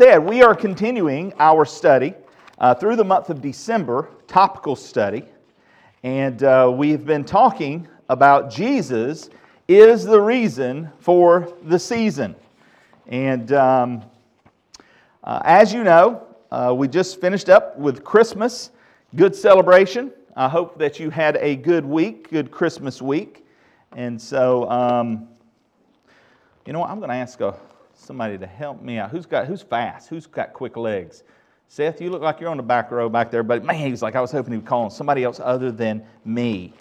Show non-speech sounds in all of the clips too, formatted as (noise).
said, we are continuing our study uh, through the month of December, topical study, and uh, we've been talking about Jesus is the reason for the season. And um, uh, as you know, uh, we just finished up with Christmas, good celebration. I hope that you had a good week, good Christmas week. And so, um, you know what? I'm going to ask a somebody to help me out. Who's got who's fast? Who's got quick legs? Seth, you look like you're on the back row back there, but man, he's like I was hoping he would call on somebody else other than me.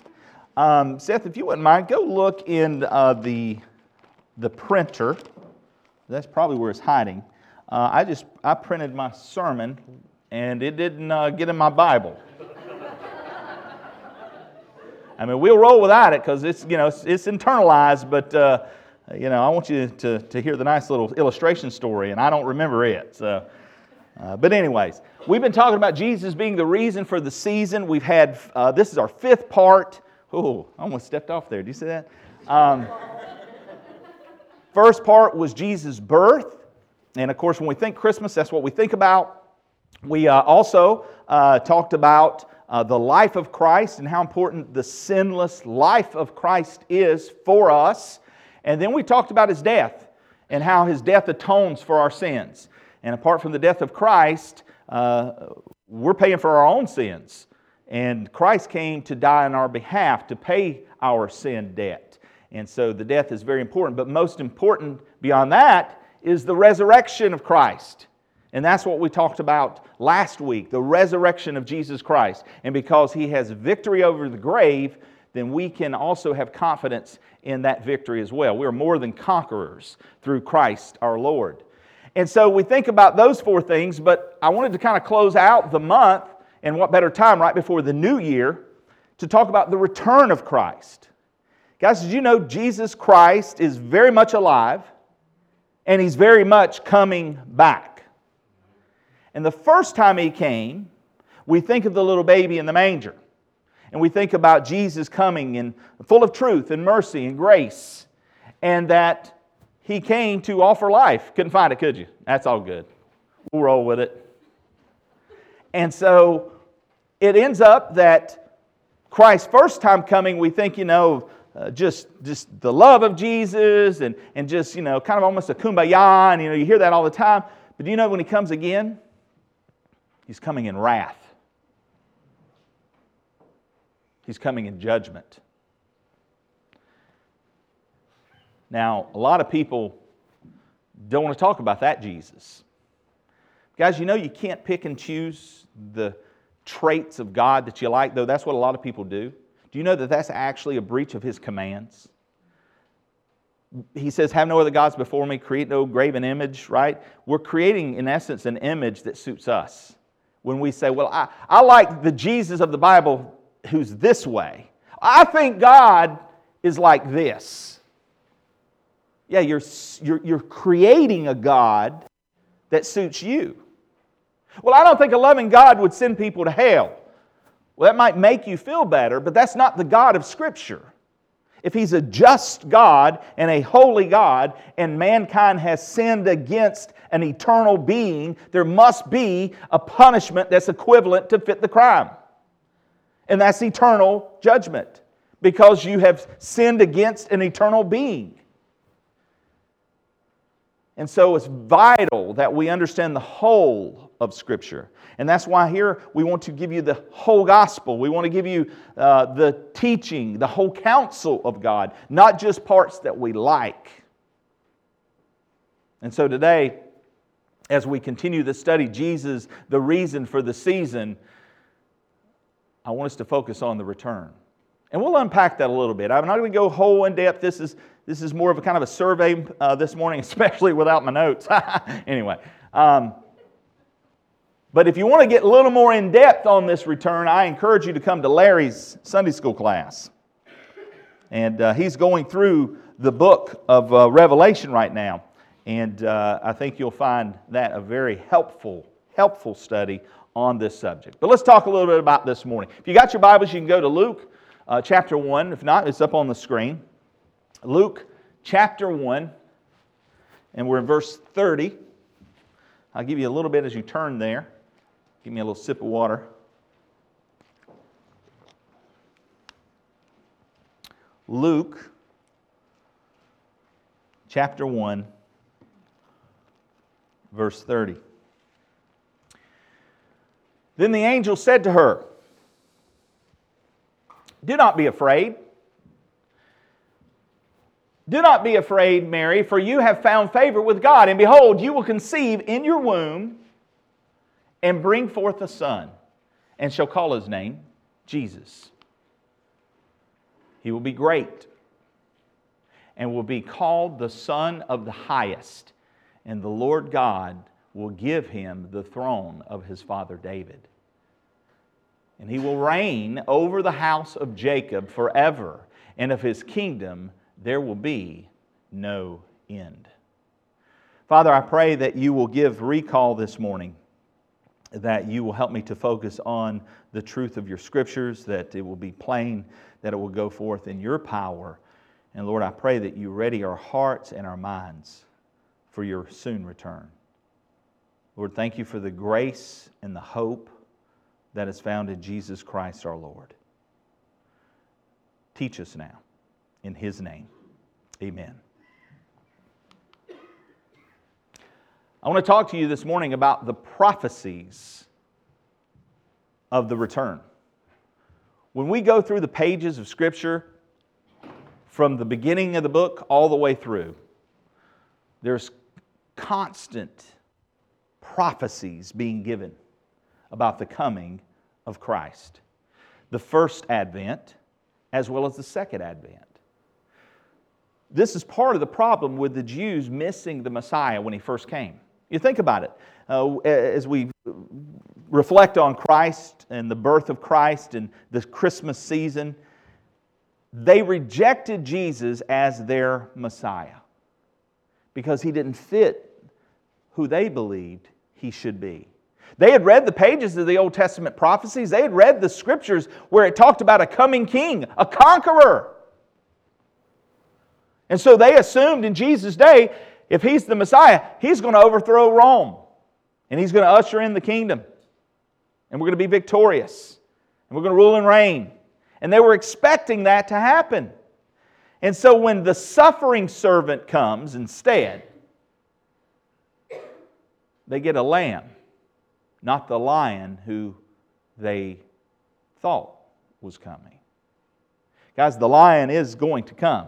Um, Seth, if you wouldn't mind, go look in uh, the the printer. That's probably where it's hiding. Uh, I just I printed my sermon, and it didn't uh, get in my Bible. (laughs) I mean, we'll roll without it because it's you know it's, it's internalized, but uh, you know, I want you to, to hear the nice little illustration story, and I don't remember it. So, uh, but, anyways, we've been talking about Jesus being the reason for the season. We've had, uh, this is our fifth part. Oh, I almost stepped off there. Do you see that? Um, first part was Jesus' birth. And of course, when we think Christmas, that's what we think about. We uh, also uh, talked about uh, the life of Christ and how important the sinless life of Christ is for us. And then we talked about his death and how his death atones for our sins. And apart from the death of Christ, uh, we're paying for our own sins. And Christ came to die on our behalf to pay our sin debt. And so the death is very important. But most important beyond that is the resurrection of Christ. And that's what we talked about last week the resurrection of Jesus Christ. And because he has victory over the grave, then we can also have confidence in that victory as well. We are more than conquerors through Christ our Lord. And so we think about those four things, but I wanted to kind of close out the month, and what better time right before the new year to talk about the return of Christ. Guys, did you know Jesus Christ is very much alive and he's very much coming back? And the first time he came, we think of the little baby in the manger and we think about Jesus coming and full of truth and mercy and grace, and that he came to offer life. Couldn't find it, could you? That's all good. We'll roll with it. And so it ends up that Christ's first time coming, we think, you know, uh, just, just the love of Jesus and, and just, you know, kind of almost a kumbaya, and, you know, you hear that all the time. But do you know when he comes again? He's coming in wrath. He's coming in judgment. Now, a lot of people don't want to talk about that Jesus. Guys, you know you can't pick and choose the traits of God that you like, though that's what a lot of people do. Do you know that that's actually a breach of His commands? He says, Have no other gods before me, create no graven image, right? We're creating, in essence, an image that suits us. When we say, Well, I, I like the Jesus of the Bible who's this way. I think God is like this. Yeah, you're, you're, you're creating a God that suits you. Well, I don't think a loving God would send people to hell. Well, that might make you feel better, but that's not the God of Scripture. If He's a just God and a holy God, and mankind has sinned against an eternal being, there must be a punishment that's equivalent to fit the crime and that's eternal judgment because you have sinned against an eternal being. And so it's vital that we understand the whole of Scripture. And that's why here we want to give you the whole gospel. We want to give you uh, the teaching, the whole counsel of God, not just parts that we like. And so today, as we continue the study, Jesus, the reason for the season, I want us to focus on the return. And we'll unpack that a little bit. I'm not going to go whole in depth. This is, this is more of a kind of a survey uh, this morning, (laughs) especially without my notes. (laughs) anyway. Um, but if you want to get a little more in depth on this return, I encourage you to come to Larry's Sunday school class. And uh, he's going through the book of uh, Revelation right now. And uh, I think you'll find that a very helpful, helpful study on this subject. But let's talk a little bit about this morning. If you got your Bibles, you can go to Luke uh, chapter 1. If not, it's up on the screen. Luke chapter 1, and we're in verse 30. I'll give you a little bit as you turn there. Give me a little sip of water. Luke chapter 1, verse 30. Then the angel said to her, Do not be afraid. Do not be afraid, Mary, for you have found favor with God. And behold, you will conceive in your womb and bring forth a son, and shall call his name Jesus. He will be great and will be called the Son of the Highest, and the Lord God will give him the throne of his father David. And he will reign over the house of Jacob forever, and of his kingdom there will be no end. Father, I pray that you will give recall this morning, that you will help me to focus on the truth of your scriptures, that it will be plain, that it will go forth in your power. And Lord, I pray that you ready our hearts and our minds for your soon return. Lord, thank you for the grace and the hope that is found in Jesus Christ our Lord. Teach us now. In his name, amen. I want to talk to you this morning about the prophecies of the return. When we go through the pages of Scripture, from the beginning of the book all the way through, there's constant prophecies being given about the coming of Christ. The first advent, as well as the second advent. This is part of the problem with the Jews missing the Messiah when he first came. You think about it. Uh, as we reflect on Christ and the birth of Christ and the Christmas season, they rejected Jesus as their Messiah because he didn't fit who they believed he should be. They had read the pages of the Old Testament prophecies, they had read the scriptures where it talked about a coming king, a conqueror. And so they assumed in Jesus' day, if he's the Messiah, he's going to overthrow Rome and he's going to usher in the kingdom. And we're going to be victorious. And we're going to rule and reign. And they were expecting that to happen. And so when the suffering servant comes instead, they get a lamb, not the lion who they thought was coming. Guys, the lion is going to come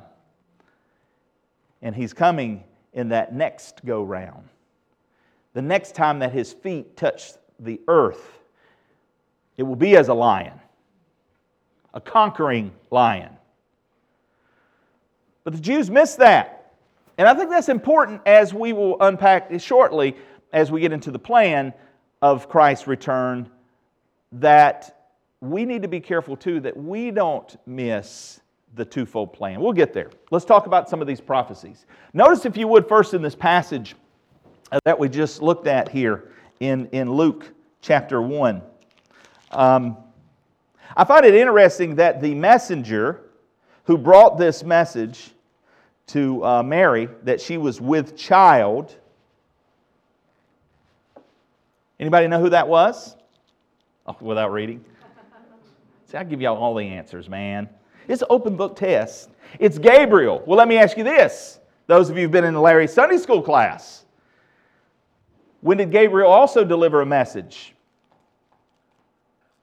and he's coming in that next go round. The next time that his feet touch the earth, it will be as a lion, a conquering lion. But the Jews missed that. And I think that's important as we will unpack shortly as we get into the plan of Christ's return that we need to be careful too that we don't miss the twofold plan. We'll get there. Let's talk about some of these prophecies. Notice, if you would, first in this passage that we just looked at here in, in Luke chapter 1. Um, I find it interesting that the messenger who brought this message to uh, Mary, that she was with child, anybody know who that was? Oh, without reading? See, I give y'all all the answers, man. It's an open book test. It's Gabriel. Well, let me ask you this. Those of you who've been in Larry's Sunday school class, when did Gabriel also deliver a message?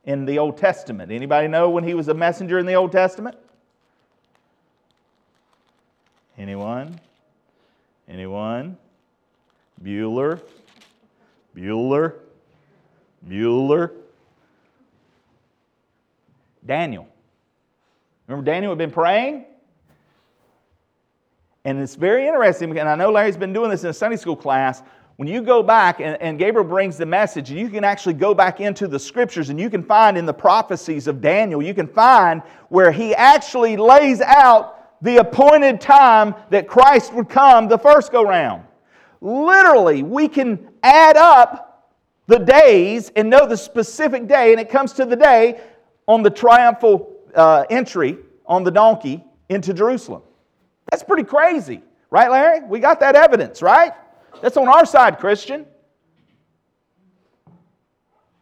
In the Old Testament. Anybody know when he was a messenger in the Old Testament? Anyone? Anyone? Bueller? Bueller? Bueller? Daniel. Remember, Daniel had been praying? And it's very interesting, and I know Larry's been doing this in a Sunday school class. When you go back and, and Gabriel brings the message, and you can actually go back into the scriptures and you can find in the prophecies of Daniel, you can find where he actually lays out the appointed time that Christ would come the first go round. Literally, we can add up the days and know the specific day, and it comes to the day on the triumphal uh, entry on the donkey into Jerusalem. That's pretty crazy, right, Larry? We got that evidence, right? That's on our side, Christian.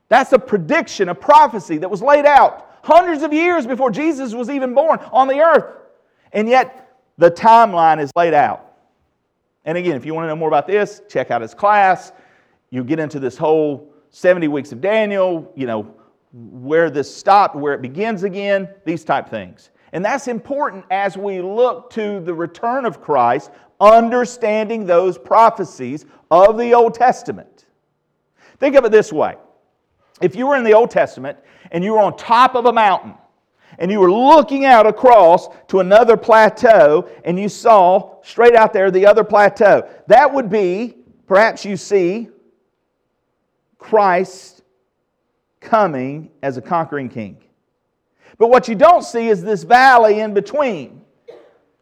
That's a prediction, a prophecy that was laid out hundreds of years before Jesus was even born on the earth. And yet, the timeline is laid out. And again, if you want to know more about this, check out his class. You get into this whole 70 weeks of Daniel, you know, where this stopped, where it begins again, these type things. And that's important as we look to the return of Christ, understanding those prophecies of the Old Testament. Think of it this way if you were in the Old Testament and you were on top of a mountain and you were looking out across to another plateau and you saw straight out there the other plateau, that would be perhaps you see Christ coming as a conquering king. But what you don't see is this valley in between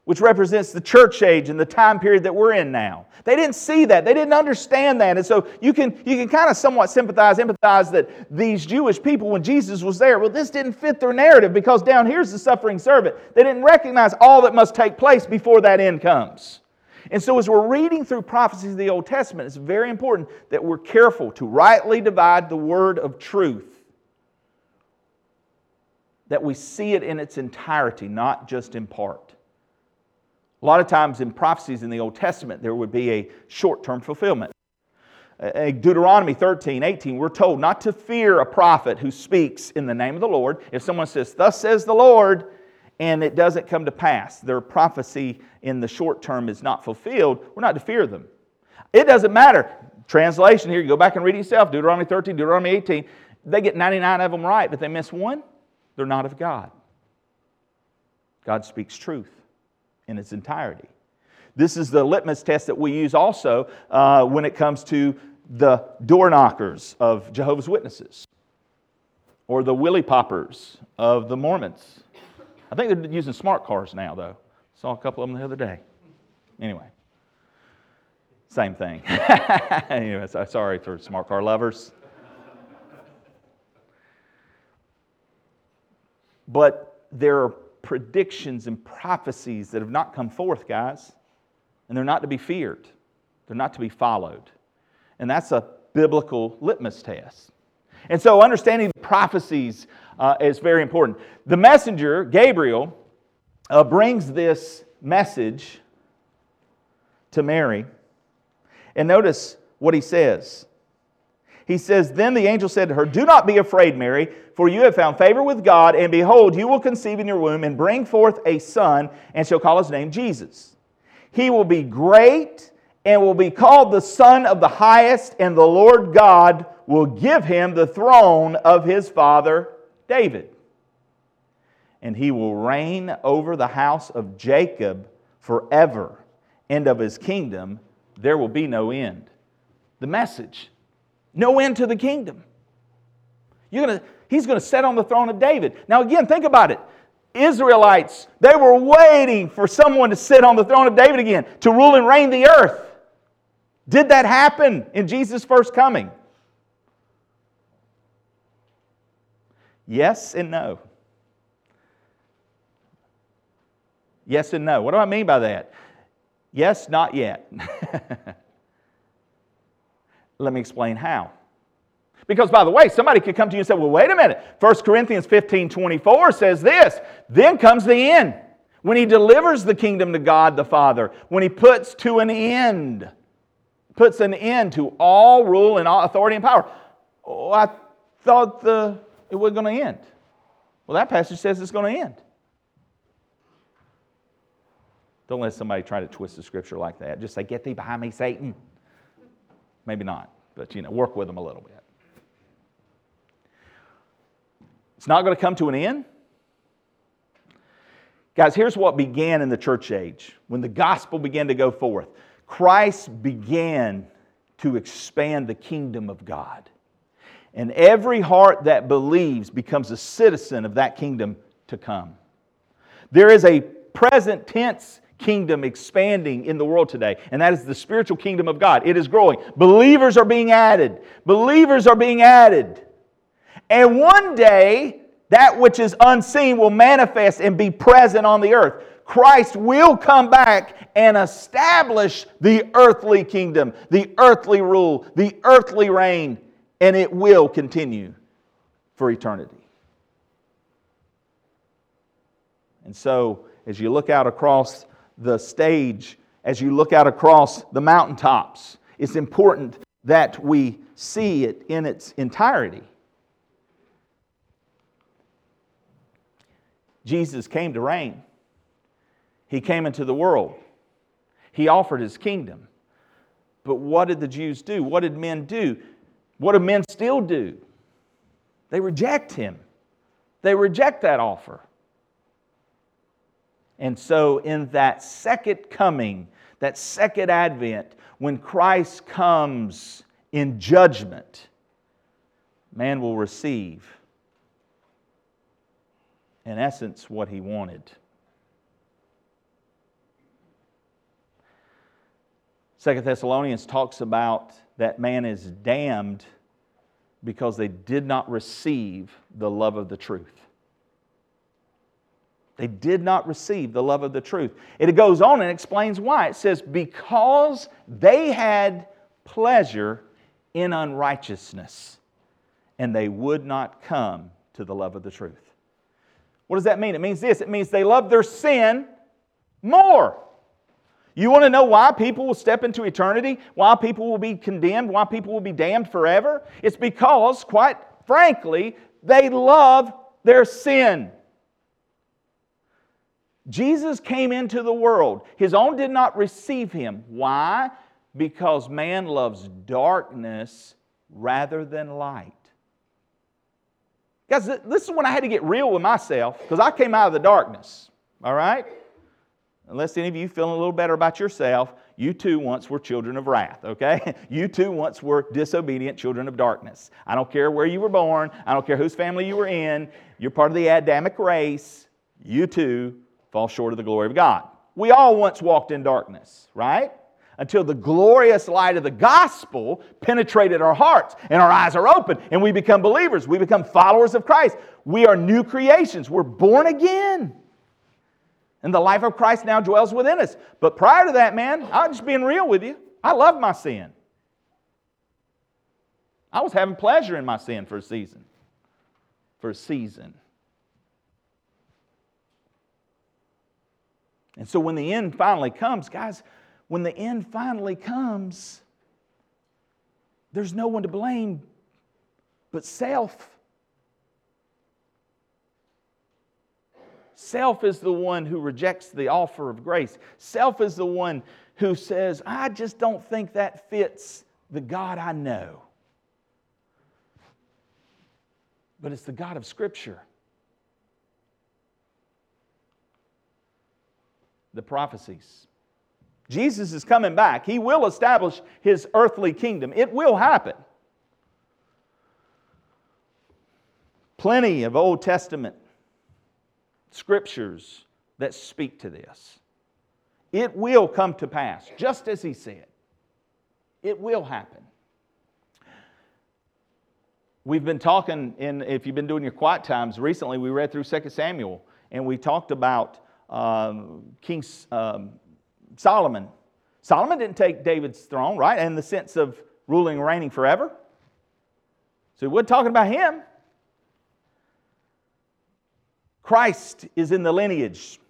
which represents the church age and the time period that we're in now. They didn't see that. They didn't understand that. And so you can, you can kind of somewhat sympathize, empathize that these Jewish people, when Jesus was there, well, this didn't fit their narrative because down here's the suffering servant. They didn't recognize all that must take place before that end comes. And so as we're reading through prophecies of the Old Testament, it's very important that we're careful to rightly divide the word of truth. That we see it in its entirety, not just in part. A lot of times in prophecies in the Old Testament, there would be a short term fulfillment. Deuteronomy 13, 18, we're told not to fear a prophet who speaks in the name of the Lord. If someone says, Thus says the Lord, and it doesn't come to pass, their prophecy in the short term is not fulfilled, we're not to fear them. It doesn't matter. Translation here, you go back and read it yourself Deuteronomy 13, Deuteronomy 18. They get 99 of them right, but they miss one, they're not of God. God speaks truth in its entirety. This is the litmus test that we use also uh, when it comes to the door knockers of Jehovah's Witnesses or the willy poppers of the Mormons. I think they're using smart cars now, though. Saw a couple of them the other day. Anyway, same thing. (laughs) anyway, sorry for smart car lovers. But there are predictions and prophecies that have not come forth, guys. And they're not to be feared, they're not to be followed. And that's a biblical litmus test. And so, understanding prophecies uh, is very important. The messenger, Gabriel, uh, brings this message to Mary. And notice what he says. He says, Then the angel said to her, Do not be afraid, Mary, for you have found favor with God, and behold, you will conceive in your womb and bring forth a son, and shall call his name Jesus. He will be great and will be called the Son of the Highest, and the Lord God will give him the throne of his father David. And he will reign over the house of Jacob forever, and of his kingdom there will be no end. The message no end to the kingdom. You're gonna, he's going to sit on the throne of David. Now, again, think about it. Israelites, they were waiting for someone to sit on the throne of David again, to rule and reign the earth. Did that happen in Jesus' first coming? Yes and no. Yes and no. What do I mean by that? Yes, not yet. (laughs) Let me explain how. Because, by the way, somebody could come to you and say, well, wait a minute. 1 Corinthians 15 24 says this Then comes the end. When he delivers the kingdom to God the Father, when he puts to an end, puts an end to all rule and all authority and power. Oh, I thought the, it wasn't going to end. Well, that passage says it's going to end. Don't let somebody try to twist the scripture like that. Just say, Get thee behind me, Satan. Maybe not, but you know, work with them a little bit. It's not going to come to an end. Guys, here's what began in the church age when the gospel began to go forth. Christ began to expand the kingdom of God. And every heart that believes becomes a citizen of that kingdom to come. There is a present tense kingdom expanding in the world today, and that is the spiritual kingdom of God. It is growing. Believers are being added. Believers are being added. And one day, that which is unseen will manifest and be present on the earth. Christ will come back and establish the earthly kingdom, the earthly rule, the earthly reign, and it will continue for eternity. And so, as you look out across the stage, as you look out across the mountaintops, it's important that we see it in its entirety. Jesus came to reign. He came into the world. He offered his kingdom. But what did the Jews do? What did men do? What do men still do? They reject him. They reject that offer. And so, in that second coming, that second advent, when Christ comes in judgment, man will receive, in essence, what he wanted. Second Thessalonians talks about that man is damned because they did not receive the love of the truth. They did not receive the love of the truth. It goes on and explains why. It says, because they had pleasure in unrighteousness, and they would not come to the love of the truth. What does that mean? It means this it means they loved their sin more. You want to know why people will step into eternity? Why people will be condemned? Why people will be damned forever? It's because, quite frankly, they love their sin. Jesus came into the world. His own did not receive him. Why? Because man loves darkness rather than light. Guys, this is when I had to get real with myself because I came out of the darkness. All right? Unless any of you feeling a little better about yourself, you too once were children of wrath, okay? (laughs) You too once were disobedient children of darkness. I don't care where you were born, I don't care whose family you were in, you're part of the Adamic race. You too fall short of the glory of God. We all once walked in darkness, right? Until the glorious light of the gospel penetrated our hearts and our eyes are open and we become believers. We become followers of Christ. We are new creations. We're born again. And the life of Christ now dwells within us. But prior to that, man, I'm just being real with you. I love my sin. I was having pleasure in my sin for a season. For a season. And so when the end finally comes, guys, when the end finally comes, there's no one to blame but self. Self is the one who rejects the offer of grace. Self is the one who says, I just don't think that fits the God I know. But it's the God of Scripture. the prophecies. Jesus is coming back. He will establish his earthly kingdom. It will happen. Plenty of Old Testament scriptures that speak to this. It will come to pass, just as he said. It will happen. We've been talking in, if you've been doing your quiet times recently, we read through 2 Samuel and we talked about um, King um, Solomon. Solomon didn't take David's throne, right? In the sense of ruling and reigning forever. So we're talking about him. Christ is in the lineage.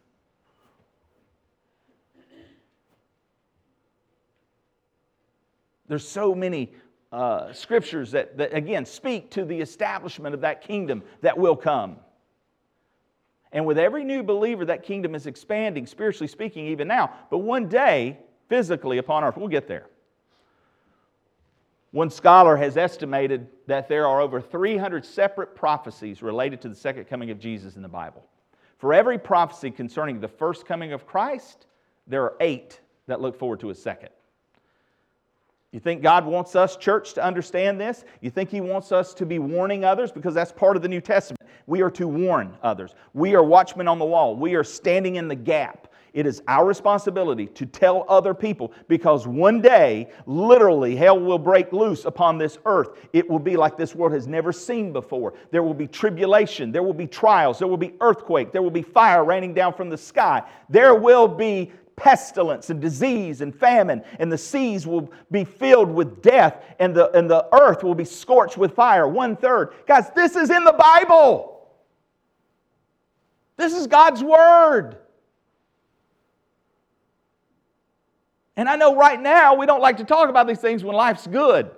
There's so many uh, scriptures that, that, again, speak to the establishment of that kingdom that will come. And with every new believer, that kingdom is expanding, spiritually speaking, even now. But one day, physically upon earth, we'll get there. One scholar has estimated that there are over 300 separate prophecies related to the second coming of Jesus in the Bible. For every prophecy concerning the first coming of Christ, there are eight that look forward to a second. You think God wants us, church, to understand this? You think He wants us to be warning others? Because that's part of the New Testament. We are to warn others. We are watchmen on the wall. We are standing in the gap. It is our responsibility to tell other people because one day, literally, hell will break loose upon this earth. It will be like this world has never seen before. There will be tribulation, there will be trials, there will be earthquake, there will be fire raining down from the sky, there will be pestilence and disease and famine, and the seas will be filled with death, and the, and the earth will be scorched with fire. One third. Guys, this is in the Bible. This is God's Word. And I know right now we don't like to talk about these things when life's good.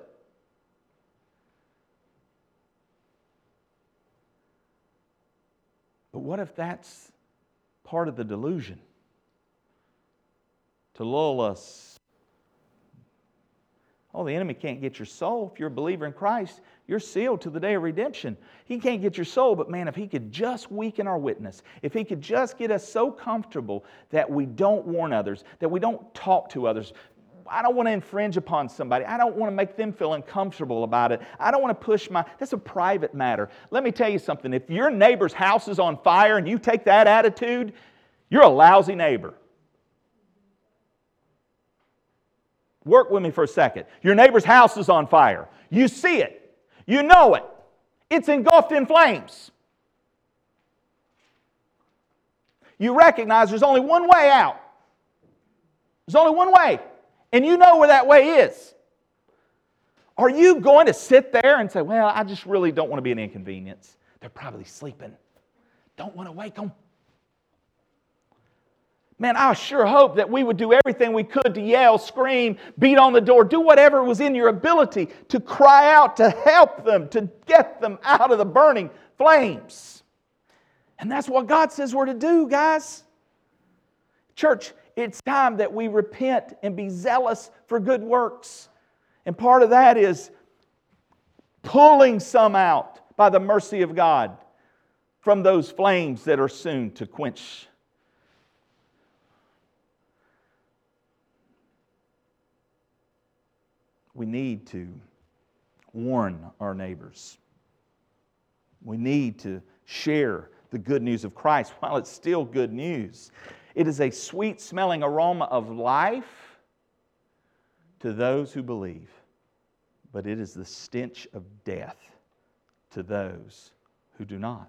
But what if that's part of the delusion? To lull us. Oh, the enemy can't get your soul. If you're a believer in Christ, you're sealed to the day of redemption. He can't get your soul, but man, if he could just weaken our witness, if he could just get us so comfortable that we don't warn others, that we don't talk to others, I don't want to infringe upon somebody. I don't want to make them feel uncomfortable about it. I don't want to push my, that's a private matter. Let me tell you something. If your neighbor's house is on fire and you take that attitude, you're a lousy neighbor. Work with me for a second. Your neighbor's house is on fire. You see it, you know it, it's engulfed in flames. You recognize there's only one way out. There's only one way and you know where that way is. Are you going to sit there and say, Well, I just really don't want to be an inconvenience? They're probably sleeping. Don't want to wake them. Man, I sure hope that we would do everything we could to yell, scream, beat on the door, do whatever was in your ability to cry out, to help them, to get them out of the burning flames. And that's what God says we're to do, guys. Church, it's time that we repent and be zealous for good works. And part of that is pulling some out by the mercy of God from those flames that are soon to quench. We need to warn our neighbors. We need to share the good news of Christ (laughs) while it's still good news. It is a sweet smelling aroma of life to those who believe, but it is the stench of death to those who do not.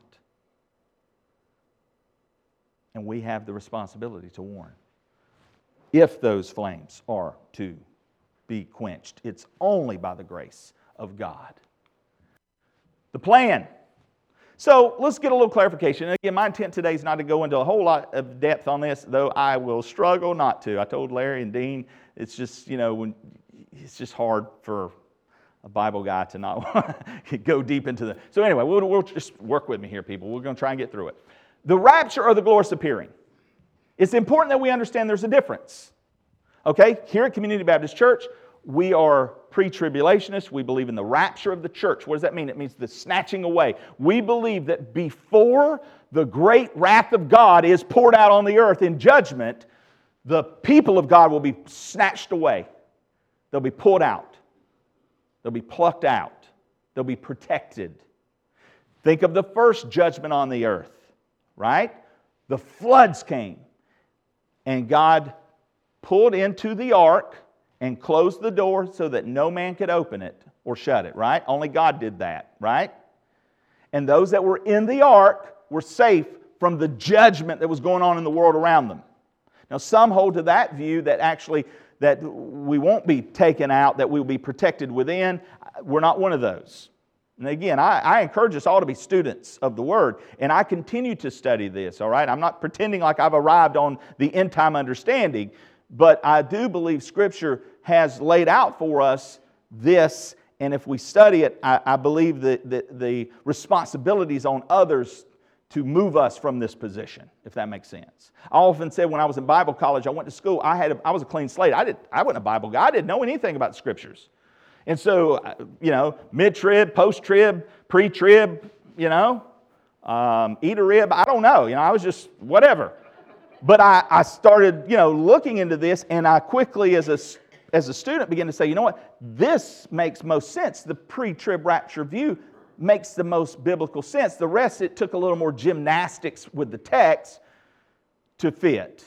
And we have the responsibility to warn if those flames are to be quenched. It's only by the grace of God. The plan so let's get a little clarification. Again, my intent today is not to go into a whole lot of depth on this, though I will struggle not to. I told Larry and Dean, it's just, you know, when, it's just hard for a Bible guy to not (laughs) go deep into the. So anyway, we'll, we'll just work with me here, people. We're going to try and get through it. The rapture or the glorious appearing. It's important that we understand there's a difference. Okay, here at Community Baptist Church, we are pre tribulationists. We believe in the rapture of the church. What does that mean? It means the snatching away. We believe that before the great wrath of God is poured out on the earth in judgment, the people of God will be snatched away. They'll be pulled out, they'll be plucked out, they'll be protected. Think of the first judgment on the earth, right? The floods came, and God pulled into the ark and closed the door so that no man could open it or shut it, right? Only God did that, right? And those that were in the ark were safe from the judgment that was going on in the world around them. Now, some hold to that view that actually that we won't be taken out, that we will be protected within. We're not one of those. And again, I, I, encourage us all to be students of the Word, and I continue to study this, all right? I'm not pretending like I've arrived on the end time understanding, but I do believe Scripture has laid out for us this, and if we study it, I, I believe that the, the responsibilities on others to move us from this position, if that makes sense. I often said when I was in Bible college, I went to school, I, had a, I was a clean slate. I, did, I wasn't a Bible guy, I didn't know anything about Scriptures. And so, you know, mid trib, post trib, pre trib, you know, um, eat a rib, I don't know. You know, I was just whatever. But I, I started, you know, looking into this, and I quickly, as a, as a student, began to say, you know what? This makes most sense. The pre-trib rapture view makes the most biblical sense. The rest, it took a little more gymnastics with the text to fit.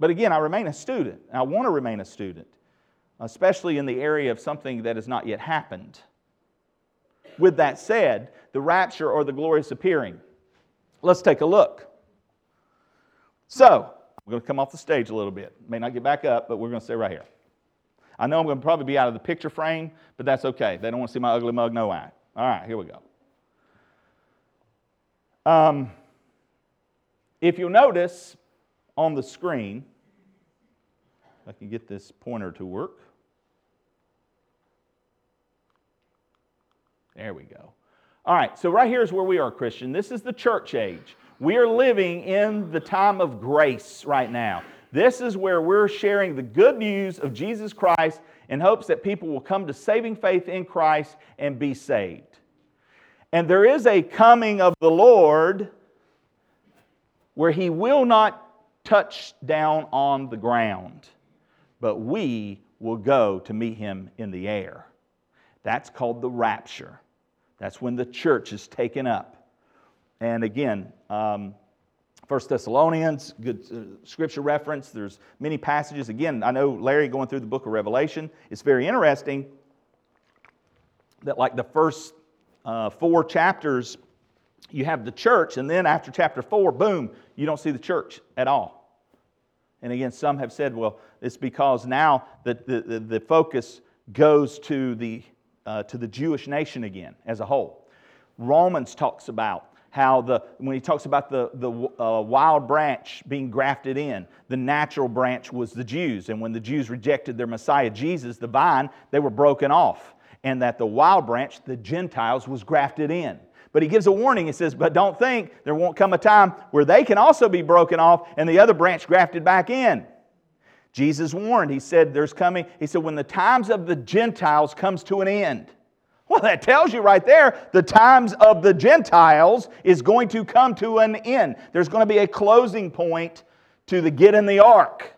But again, I remain a student. I want to remain a student, especially in the area of something that has not yet happened. With that said, the rapture or the glorious appearing. Let's take a look. So, We're going to come off the stage a little bit. May not get back up, but we're going to stay right here. I know I'm going to probably be out of the picture frame, but that's okay. They don't want to see my ugly mug, no eye. All right, here we go. Um, if you'll notice on the screen, I can get this pointer to work. There we go. All right, so right here is where we are, Christian. This is the church age. We are living in the time of grace right now. This is where we're sharing the good news of Jesus Christ in hopes that people will come to saving faith in Christ and be saved. And there is a coming of the Lord where he will not touch down on the ground, but we will go to meet him in the air. That's called the rapture. That's when the church is taken up. And again, um, 1 Thessalonians, good uh, scripture reference. There's many passages. Again, I know Larry going through the book of Revelation. It's very interesting that, like the first uh, four chapters, you have the church, and then after chapter four, boom, you don't see the church at all. And again, some have said, well, it's because now the, the, the focus goes to the, uh, to the Jewish nation again as a whole. Romans talks about how the, when he talks about the, the uh, wild branch being grafted in, the natural branch was the Jews. And when the Jews rejected their Messiah, Jesus, the vine, they were broken off. And that the wild branch, the Gentiles, was grafted in. But he gives a warning. He says, But don't think there won't come a time where they can also be broken off and the other branch grafted back in. Jesus warned. He said, There's coming, he said, when the times of the Gentiles comes to an end, well, that tells you right there the times of the Gentiles is going to come to an end. There's going to be a closing point to the get in the ark.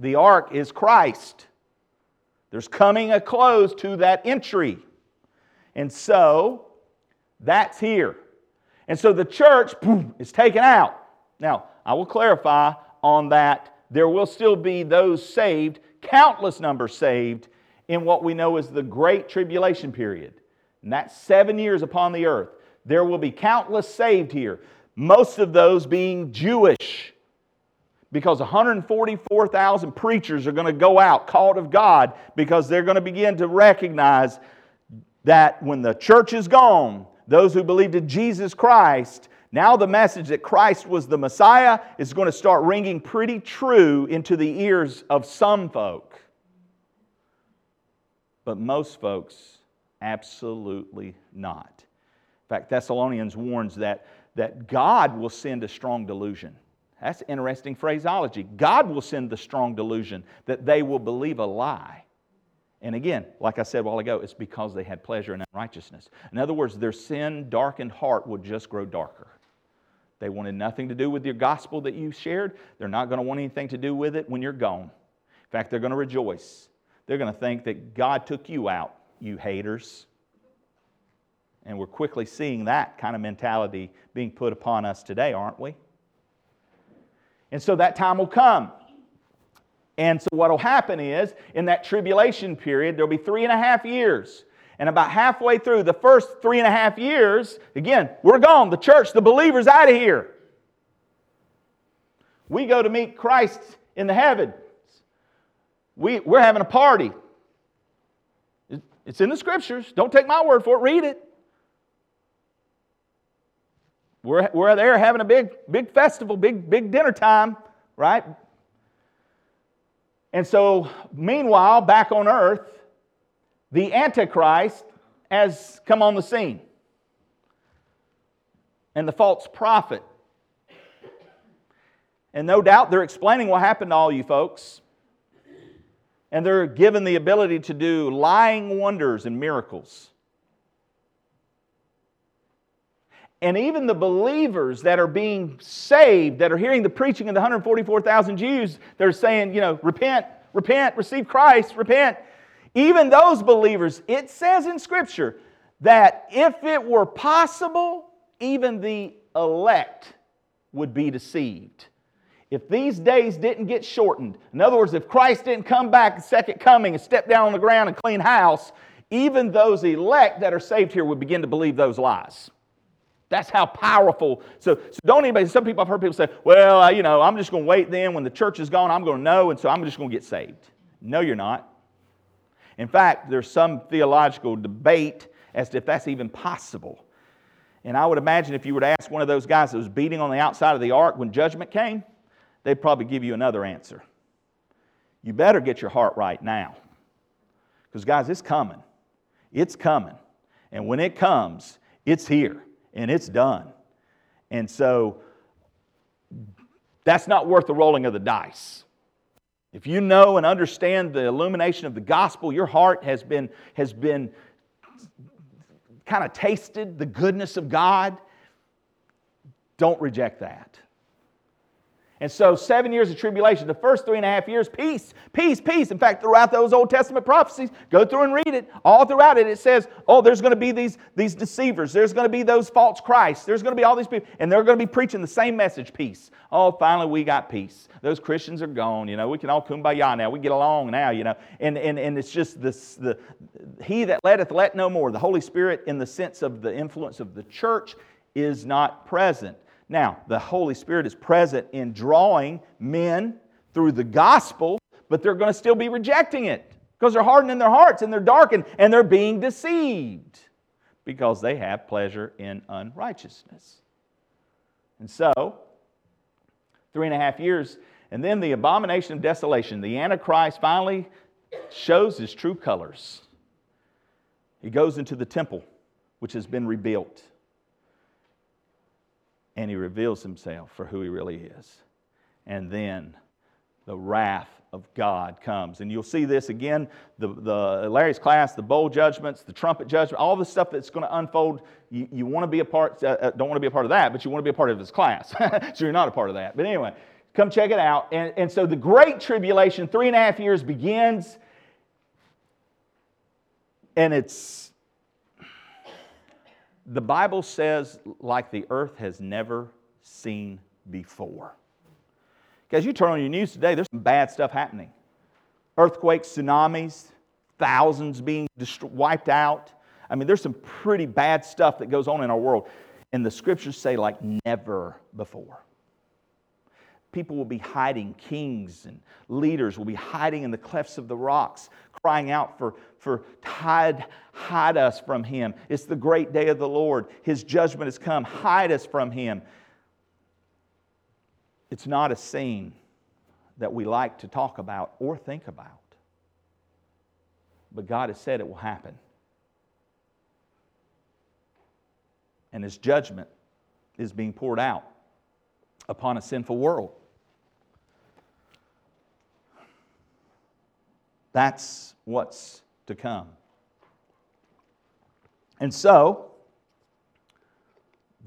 The ark is Christ. There's coming a close to that entry. And so that's here. And so the church boom, is taken out. Now, I will clarify on that. There will still be those saved, countless numbers saved in what we know as the Great Tribulation period. And that's seven years upon the earth. There will be countless saved here, most of those being Jewish, because 144,000 preachers are going to go out, called of God, because they're going to begin to recognize that when the church is gone, those who believed in Jesus Christ, now the message that Christ was the Messiah is going to start ringing pretty true into the ears of some folk. But most folks, absolutely not. In fact, Thessalonians warns that, that God will send a strong delusion. That's interesting phraseology. God will send the strong delusion that they will believe a lie. And again, like I said a while ago, it's because they had pleasure in unrighteousness. In other words, their sin darkened heart will just grow darker. They wanted nothing to do with your gospel that you shared. They're not going to want anything to do with it when you're gone. In fact, they're going to rejoice they're going to think that God took you out, you haters. And we're quickly seeing that kind of mentality being put upon us today, aren't we? And so that time will come. And so what will happen is, in that tribulation period, there'll be three and a half years. And about halfway through the first three and a half years, again, we're gone. The church, the believers out of here. We go to meet Christ in the heaven we, we're having a party. It's in the scriptures. Don't take my word for it, read it. We're, we're there having a big, big festival, big, big dinner time, right? And so, meanwhile, back on earth, the Antichrist has come on the scene. And the false prophet. And no doubt they're explaining what happened to all you folks and they're given the ability to do lying wonders and miracles. And even the believers that are being saved, that are hearing the preaching of the 144,000 Jews, they're saying, you know, repent, repent, receive Christ, repent. Even those believers, it says in Scripture that if it were possible, even the elect would be deceived if these days didn't get shortened, in other words, if Christ didn't come back the second coming and step down on the ground and clean house, even those elect that are saved here would begin to believe those lies. That's how powerful. So, so don't anybody, some people, I've heard people say, well, uh, you know, I'm just going to wait then. When the church is gone, I'm going to know, and so I'm just going to get saved. No, you're not. In fact, there's some theological debate as to if that's even possible. And I would imagine if you were to ask one of those guys that was beating on the outside of the ark when judgment came, they'd probably give you another answer. You better get your heart right now. Because, guys, it's coming. It's coming. And when it comes, it's here and it's done. And so that's not worth the rolling of the dice. If you know and understand the illumination of the gospel, your heart has been, has been kind of tasted the goodness of God, don't reject that. And so, seven years of tribulation, the first three and a half years, peace, peace, peace. In fact, throughout those Old Testament prophecies, go through and read it. All throughout it, it says, oh, there's going to be these, these deceivers. There's going to be those false Christs. There's going to be all these people, and they're going to be preaching the same message peace. Oh, finally, we got peace. Those Christians are gone. You know, we can all kumbaya now. We get along now, you know. And, and, and it's just this the, he that letteth, let no more. The Holy Spirit, in the sense of the influence of the church, is not present. Now, the Holy Spirit is present in drawing men through the gospel, but they're going to still be rejecting it because they're hardening their hearts and they're darkened and they're being deceived because they have pleasure in unrighteousness. And so, three and a half years, and then the abomination of desolation, the Antichrist finally shows his true colors. He goes into the temple, which has been rebuilt and he reveals himself for who he really is. And then the wrath of God comes. And you'll see this again the, the Larry's class, the bowl judgments, the trumpet judgment, all the stuff that's going to unfold. You, you want to be a part, uh, uh don't want to be a part of that, but you want to be a part of his class. (laughs) so you're not a part of that. But anyway, come check it out. And, and so the great tribulation, three and a half years, begins. And it's the Bible says, like the earth has never seen before. Because you turn on your news today, there's some bad stuff happening earthquakes, tsunamis, thousands being wiped out. I mean, there's some pretty bad stuff that goes on in our world. And the scriptures say, like never before. People will be hiding, kings and leaders will be hiding in the clefts of the rocks, crying out for, for hide, hide us from him. It's the great day of the Lord. His judgment has come. Hide us from him. It's not a scene that we like to talk about or think about. But God has said it will happen. And his judgment is being poured out upon a sinful world. That's what's to come. And so,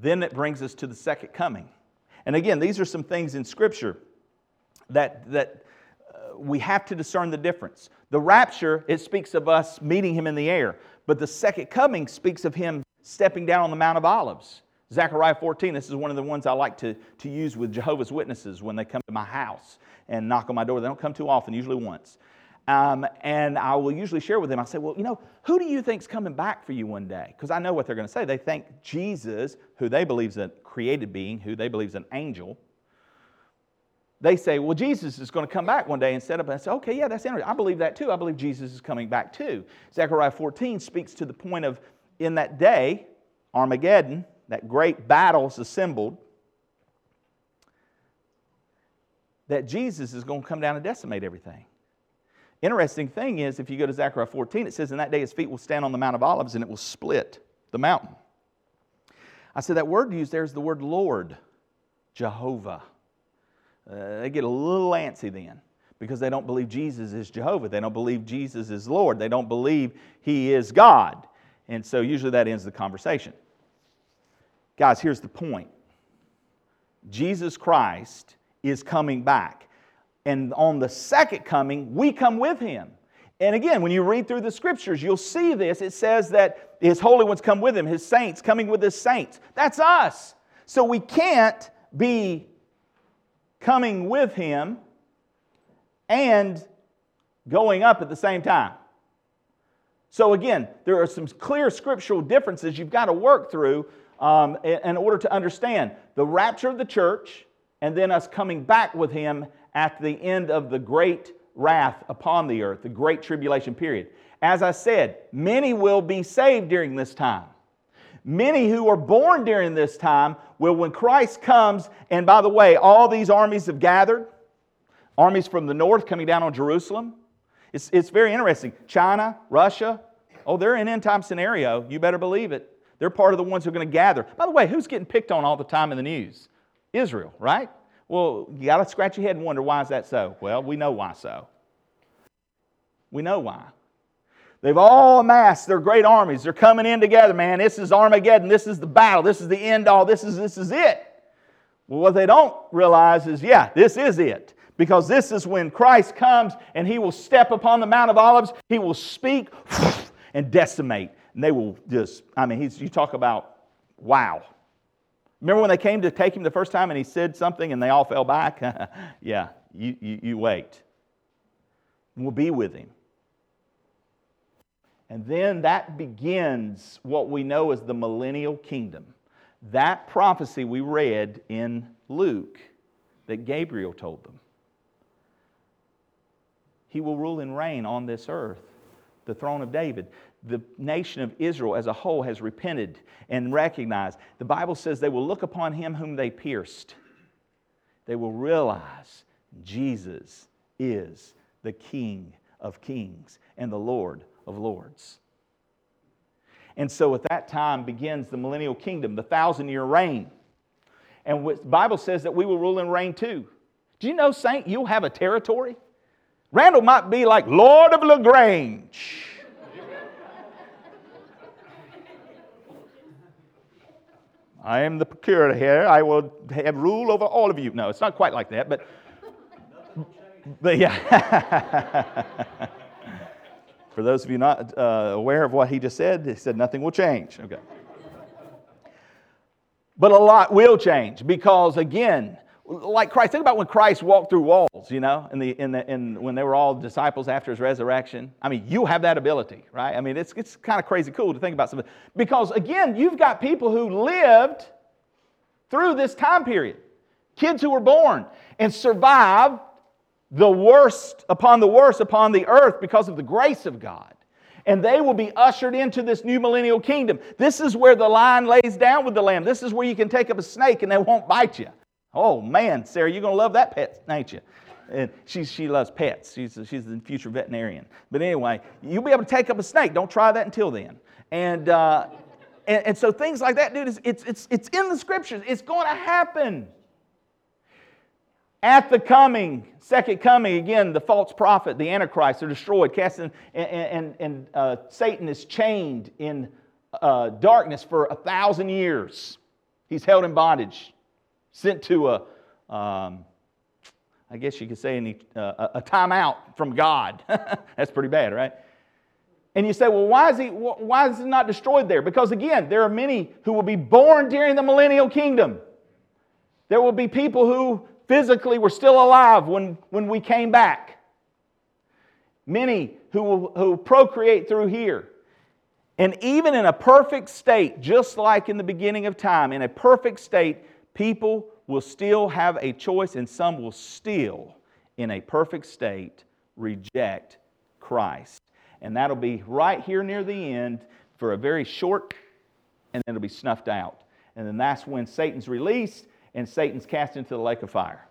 then it brings us to the second coming. And again, these are some things in Scripture that, that uh, we have to discern the difference. The rapture, it speaks of us meeting Him in the air, but the second coming speaks of Him stepping down on the Mount of Olives. Zechariah 14, this is one of the ones I like to, to use with Jehovah's Witnesses when they come to my house and knock on my door. They don't come too often, usually once. Um, and I will usually share with them, I say, well, you know, who do you think's coming back for you one day? Because I know what they're going to say. They think Jesus, who they believe is a created being, who they believe is an angel, they say, well, Jesus is going to come back one day and instead of, I say, okay, yeah, that's interesting. I believe that too. I believe Jesus is coming back too. Zechariah 14 speaks to the point of, in that day, Armageddon, that great battle is assembled, that Jesus is going to come down and decimate everything. Interesting thing is, if you go to Zechariah 14, it says, In that day his feet will stand on the Mount of Olives and it will split the mountain. I said that word used there is the word Lord, Jehovah. Uh, they get a little antsy then because they don't believe Jesus is Jehovah. They don't believe Jesus is Lord. They don't believe he is God. And so usually that ends the conversation. Guys, here's the point Jesus Christ is coming back. And on the second coming, we come with him. And again, when you read through the scriptures, you'll see this. It says that his holy ones come with him, his saints coming with his saints. That's us. So we can't be coming with him and going up at the same time. So again, there are some clear scriptural differences you've got to work through um, in order to understand the rapture of the church and then us coming back with him at the end of the great wrath upon the earth, the great tribulation period. As I said, many will be saved during this time. Many who are born during this time will, when Christ comes, and by the way, all these armies have gathered, armies from the north coming down on Jerusalem. It's, it's very interesting. China, Russia, oh, they're in end time scenario. You better believe it. They're part of the ones who are going to gather. By the way, who's getting picked on all the time in the news? Israel, right? Well, you got to scratch your head and wonder why is that so? Well, we know why so. We know why. They've all amassed their great armies. They're coming in together, man. This is Armageddon. This is the battle. This is the end all. This is, this is it. Well, what they don't realize is, yeah, this is it. Because this is when Christ comes and he will step upon the Mount of Olives. He will speak and decimate. And they will just, I mean, he's, you talk about wow. Remember when they came to take him the first time and he said something and they all fell back? (laughs) yeah, you, you, you wait. We'll be with him. And then that begins what we know as the millennial kingdom. That prophecy we read in Luke that Gabriel told them. He will rule and reign on this earth, the throne of David. The nation of Israel as a whole has repented and recognized. The Bible says they will look upon him whom they pierced. They will realize Jesus is the King of kings and the Lord of lords. And so at that time begins the millennial kingdom, the thousand year reign. And the Bible says that we will rule and reign too. Do you know, Saint, you'll have a territory? Randall might be like Lord of LaGrange. I am the procurator here. I will have rule over all of you. No, it's not quite like that, but, but yeah. (laughs) For those of you not uh, aware of what he just said, he said nothing will change. Okay. But a lot will change because, again, like Christ, think about when Christ walked through walls, you know, in the, in the, in, when they were all disciples after his resurrection. I mean, you have that ability, right? I mean, it's, it's kind of crazy cool to think about something. Because, again, you've got people who lived through this time period, kids who were born and survived the worst upon the worst upon the earth because of the grace of God. And they will be ushered into this new millennial kingdom. This is where the lion lays down with the lamb. This is where you can take up a snake and they won't bite you. Oh man, Sarah, you're to love that pet, ain't you? And she, she loves pets. She's, she's the future veterinarian. But anyway, you'll be able to take up a snake. Don't try that until then. And, uh, and, and so things like that, dude, it's, it's, it's in the scriptures. It's going to happen. At the coming, second coming, again, the false prophet, the Antichrist, are destroyed, cast in, and, and, and uh, Satan is chained in uh, darkness for a thousand years. He's held in bondage, sent to a, um, I guess you could say, any, uh, a timeout from God. (laughs) That's pretty bad, right? And you say, well, why is, he, why is he not destroyed there? Because again, there are many who will be born during the millennial kingdom. There will be people who physically were still alive when, when we came back. Many who will who procreate through here. And even in a perfect state, just like in the beginning of time, in a perfect state, people will still have a choice, and some will still, in a perfect state, reject Christ. And that'll be right here near the end for a very short, and then it'll be snuffed out. And then that's when Satan's released, and Satan's cast into the lake of fire.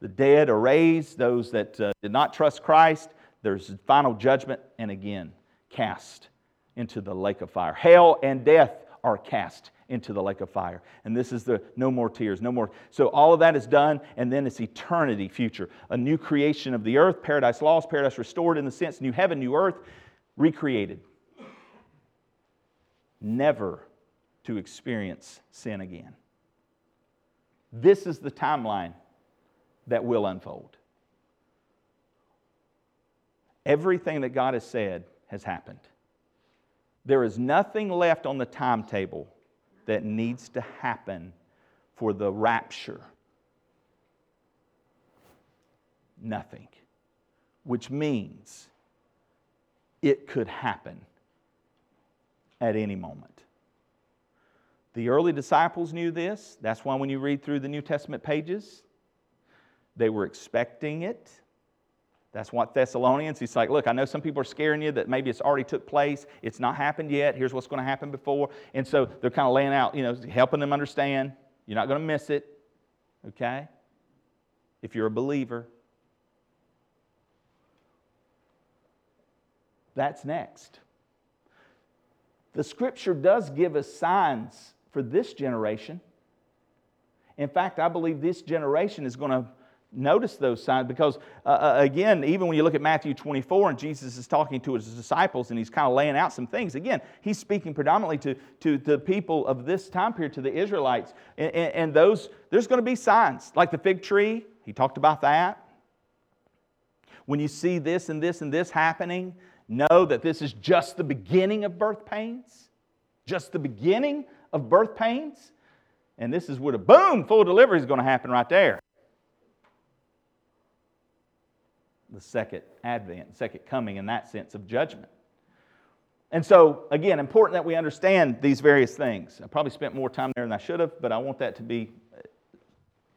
The dead are raised, those that uh, did not trust Christ, there's final judgment, and again, cast into the lake of fire. Hell and death are cast into the lake of fire. And this is the no more tears, no more. So all of that is done, and then it's eternity future. A new creation of the earth, paradise lost, paradise restored in the sense, new heaven, new earth, recreated. Never to experience sin again. This is the timeline that will unfold. Everything that God has said has happened. There is nothing left on the timetable that needs to happen for the rapture. Nothing. Which means it could happen at any moment. The early disciples knew this. That's why when you read through the New Testament pages, they were expecting it. That's what Thessalonians, he's like, look, I know some people are scaring you that maybe it's already took place. It's not happened yet. Here's what's going to happen before. And so they're kind of laying out, you know, helping them understand. You're not going to miss it, okay? If you're a believer. That's next. The scripture does give us signs for this generation. In fact, I believe this generation is going to notice those signs because, uh, uh, again, even when you look at Matthew 24 and Jesus is talking to his disciples and he's kind of laying out some things, again, he's speaking predominantly to, to the people of this time period, to the Israelites. And, and, and those, there's going to be signs, like the fig tree, he talked about that. When you see this and this and this happening, know that this is just the beginning of birth pains, just the beginning of birth pains. And this is where the boom, full delivery is going to happen right there. The second advent, second coming in that sense of judgment. And so, again, important that we understand these various things. I probably spent more time there than I should have, but I want that to be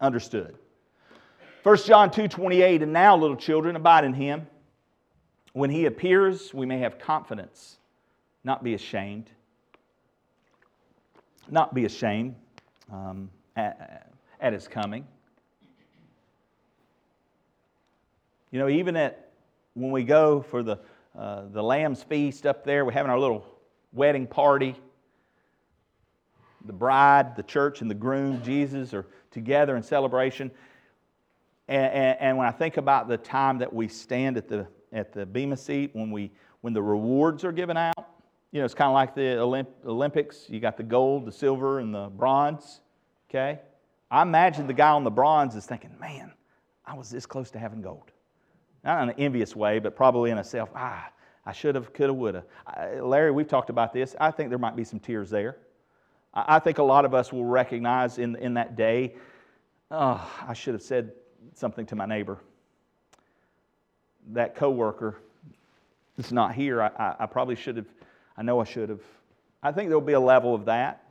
understood. 1 John 2 28, and now, little children, abide in him. When he appears, we may have confidence, not be ashamed. Not be ashamed um, at, at his coming. You know, even at when we go for the, uh, the Lamb's Feast up there, we're having our little wedding party. The bride, the church, and the groom, Jesus, are together in celebration. And, and, and when I think about the time that we stand at the, at the Bema seat, when, we, when the rewards are given out, you know, it's kind of like the Olymp- Olympics. You got the gold, the silver, and the bronze. Okay? I imagine the guy on the bronze is thinking, man, I was this close to having gold. Not in an envious way, but probably in a self, ah, I should have, could have, would have. Larry, we've talked about this. I think there might be some tears there. I think a lot of us will recognize in, in that day, oh, I should have said something to my neighbor. That coworker that's not here, I, I, I probably should have, I know I should have. I think there'll be a level of that.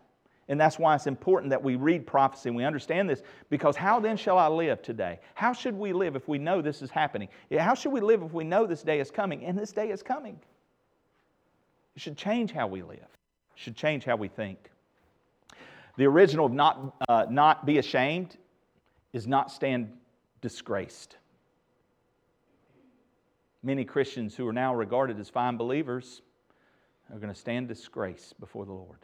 And that's why it's important that we read prophecy and we understand this because how then shall I live today? How should we live if we know this is happening? How should we live if we know this day is coming? And this day is coming. It should change how we live, it should change how we think. The original of not, uh, not be ashamed is not stand disgraced. Many Christians who are now regarded as fine believers are going to stand disgraced before the Lord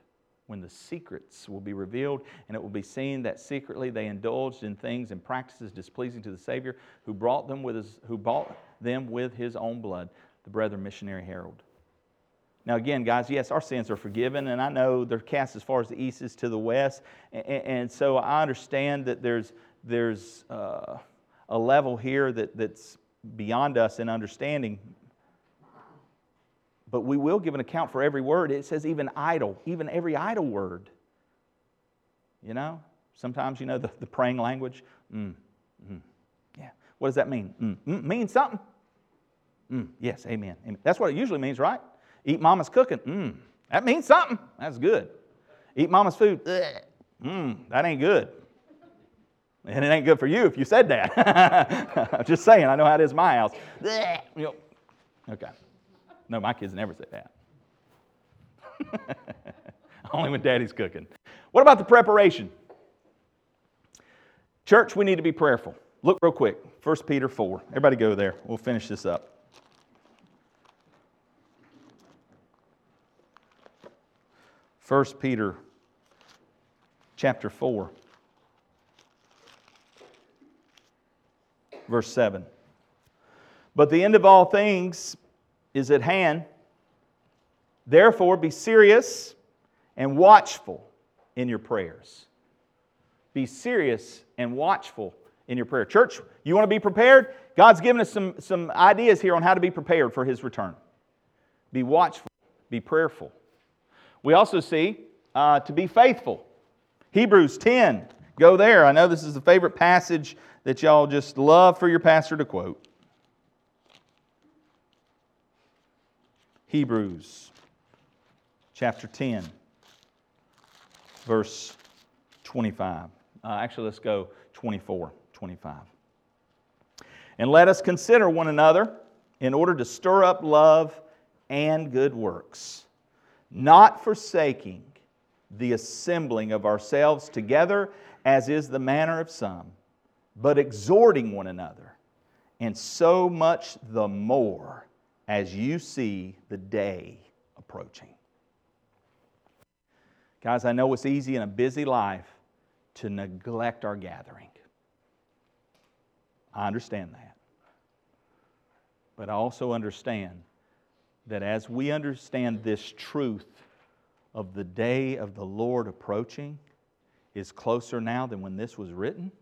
when the secrets will be revealed, and it will be seen that secretly they indulged in things and practices displeasing to the Savior, who brought them with his, who bought them with his own blood. The Brethren Missionary Herald. Now, again, guys, yes, our sins are forgiven, and I know they're cast as far as the east is to the west, and, and so I understand that there's there's uh, a level here that, that's beyond us in understanding but we will give an account for every word. It says even idle, even every idle word. You know, sometimes, you know, the, the praying language. Mm, mm, yeah. What does that mean? Mm, mm, means something. Mm, yes, amen, amen. That's what it usually means, right? Eat mama's cooking. Mm, that means something. That's good. Eat mama's food. Mm, that ain't good. And it ain't good for you if you said that. (laughs) I'm just saying, I know how it is in my house. Okay. No, my kids never say that. (laughs) Only when daddy's cooking. What about the preparation? Church, we need to be prayerful. Look real quick. 1 Peter 4. Everybody go there. We'll finish this up. First Peter chapter 4 verse 7 But the end of all things is at hand. Therefore, be serious and watchful in your prayers. Be serious and watchful in your prayer. Church, you want to be prepared? God's given us some, some ideas here on how to be prepared for His return. Be watchful, be prayerful. We also see uh, to be faithful. Hebrews 10, go there. I know this is a favorite passage that y'all just love for your pastor to quote. Hebrews chapter 10. verse 25. Uh, actually, let's go 24, 25. And let us consider one another in order to stir up love and good works, not forsaking the assembling of ourselves together, as is the manner of some, but exhorting one another, and so much the more as you see the day approaching. Guys, I know it's easy in a busy life to neglect our gathering. I understand that. But I also understand that as we understand this truth of the day of the Lord approaching is closer now than when this was written,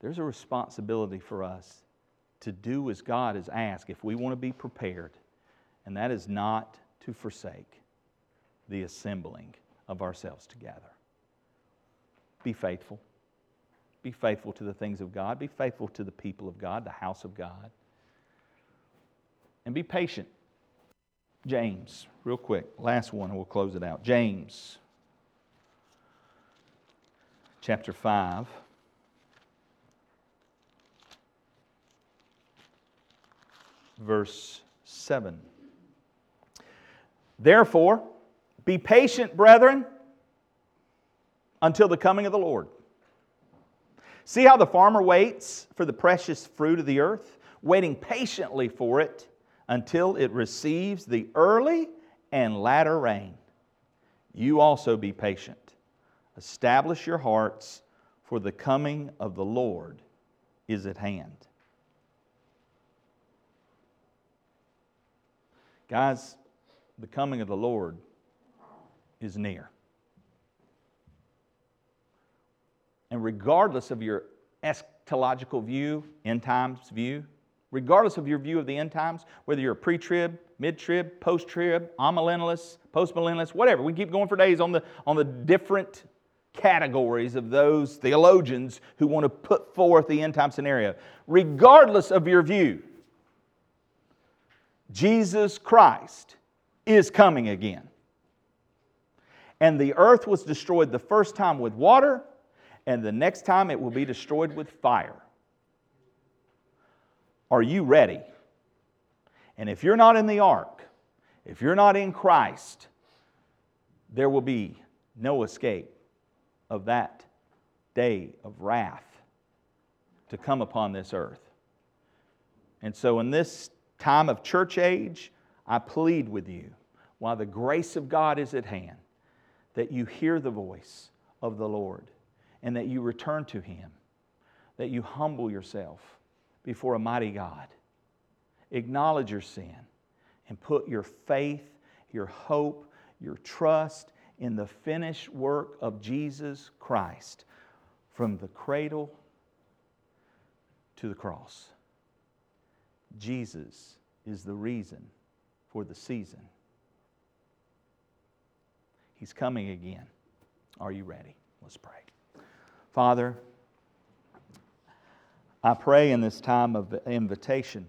there's a responsibility for us to do as God has asked if we want to be prepared, and that is not to forsake the assembling of ourselves together. Be faithful. Be faithful to the things of God. Be faithful to the people of God, the house of God. And be patient. James, real quick, last one, and we'll close it out. James, chapter 5. Verse 7. Therefore, be patient, brethren, until the coming of the Lord. See how the farmer waits for the precious fruit of the earth, waiting patiently for it until it receives the early and latter rain. You also be patient. Establish your hearts, for the coming of the Lord is at hand. Guys, the coming of the Lord is near. And regardless of your eschatological view, end times view, regardless of your view of the end times, whether you're a pre trib, mid trib, post trib, amillennialist, post millennialist, whatever. We keep going for days on the, on the different categories of those theologians who want to put forth the end time scenario. Regardless of your view, Jesus Christ is coming again. And the earth was destroyed the first time with water, and the next time it will be destroyed with fire. Are you ready? And if you're not in the ark, if you're not in Christ, there will be no escape of that day of wrath to come upon this earth. And so, in this time of church age, I plead with you, while the grace of God is at hand, that you hear the voice of the Lord and that you return to Him, that you humble yourself before a mighty God. Acknowledge your sin and put your faith, your hope, your trust in the finished work of Jesus Christ from the cradle to the cross. Jesus is the reason for the season. He's coming again. Are you ready? Let's pray. Father, I pray in this time of invitation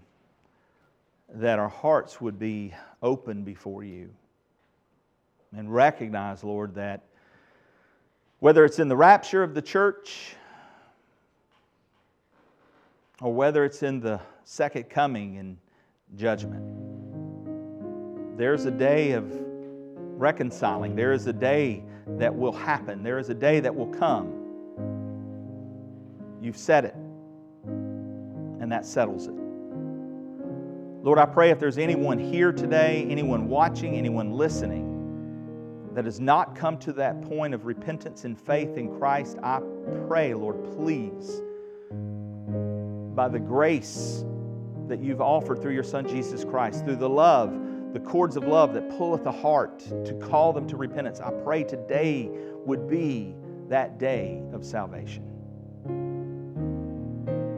that our hearts would be open before you and recognize, Lord, that whether it's in the rapture of the church or whether it's in the second coming and judgment, there's a day of reconciling. There is a day that will happen, there is a day that will come. You've said it and that settles it. Lord, I pray if there's anyone here today, anyone watching, anyone listening, that has not come to that point of repentance and faith in Christ, I pray, Lord, please, by the grace that you've offered through your Son Jesus Christ, through the love, the cords of love that pulleth the heart to call them to repentance, I pray today would be that day of salvation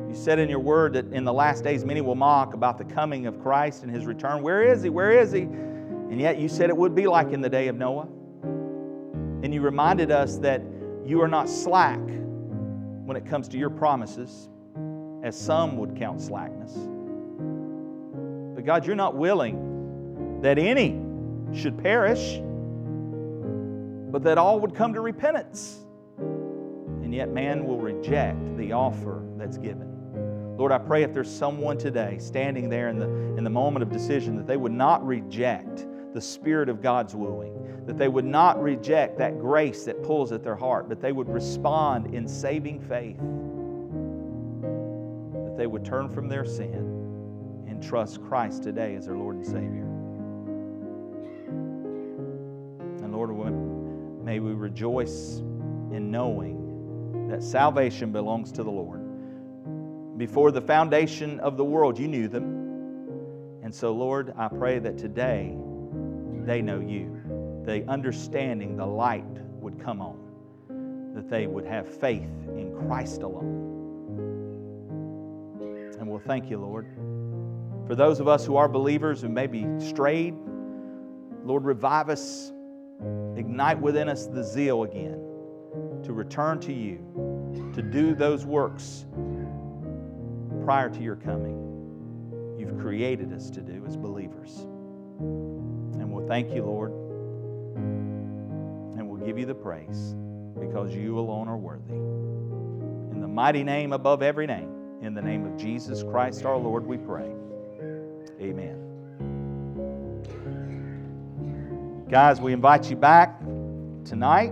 You said in your word that in the last days many will mock about the coming of Christ and his return. Where is he? Where is he? And yet you said it would be like in the day of Noah. And you reminded us that you are not slack when it comes to your promises, as some would count slackness. God, you're not willing that any should perish, but that all would come to repentance. And yet, man will reject the offer that's given. Lord, I pray if there's someone today standing there in the, in the moment of decision that they would not reject the Spirit of God's wooing, that they would not reject that grace that pulls at their heart, but they would respond in saving faith, that they would turn from their sin trust Christ today as their Lord and Savior. And Lord, may we rejoice in knowing that salvation belongs to the Lord. Before the foundation of the world, you knew them. And so, Lord, I pray that today they know you. The understanding, the light would come on, that they would have faith in Christ alone. And we'll thank you, Lord. For those of us who are believers who may be strayed, Lord, revive us, ignite within us the zeal again to return to you, to do those works prior to your coming. You've created us to do as believers. And we'll thank you, Lord, and we'll give you the praise because you alone are worthy. In the mighty name above every name, in the name of Jesus Christ our Lord, we pray. Amen. Guys, we invite you back tonight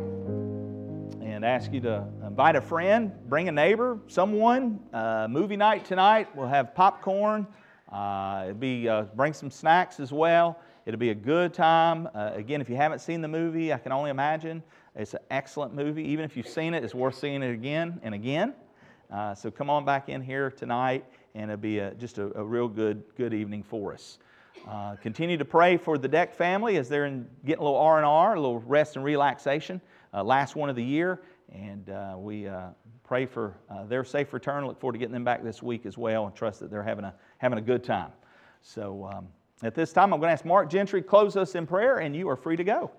and ask you to invite a friend, bring a neighbor, someone. Uh, movie night tonight. We'll have popcorn. Uh, it'll be uh, bring some snacks as well. It'll be a good time. Uh, again, if you haven't seen the movie, I can only imagine it's an excellent movie. Even if you've seen it, it's worth seeing it again and again. Uh, so come on back in here tonight and it'll be a, just a, a, real good, good evening for us. Uh, continue to pray for the Deck family as they're in, getting a little R&R, a little rest and relaxation. Uh, last one of the year, and uh, we uh, pray for uh, their safe return. Look forward to getting them back this week as well, and trust that they're having a, having a good time. So um, at this time, I'm going to ask Mark Gentry close us in prayer, and you are free to go.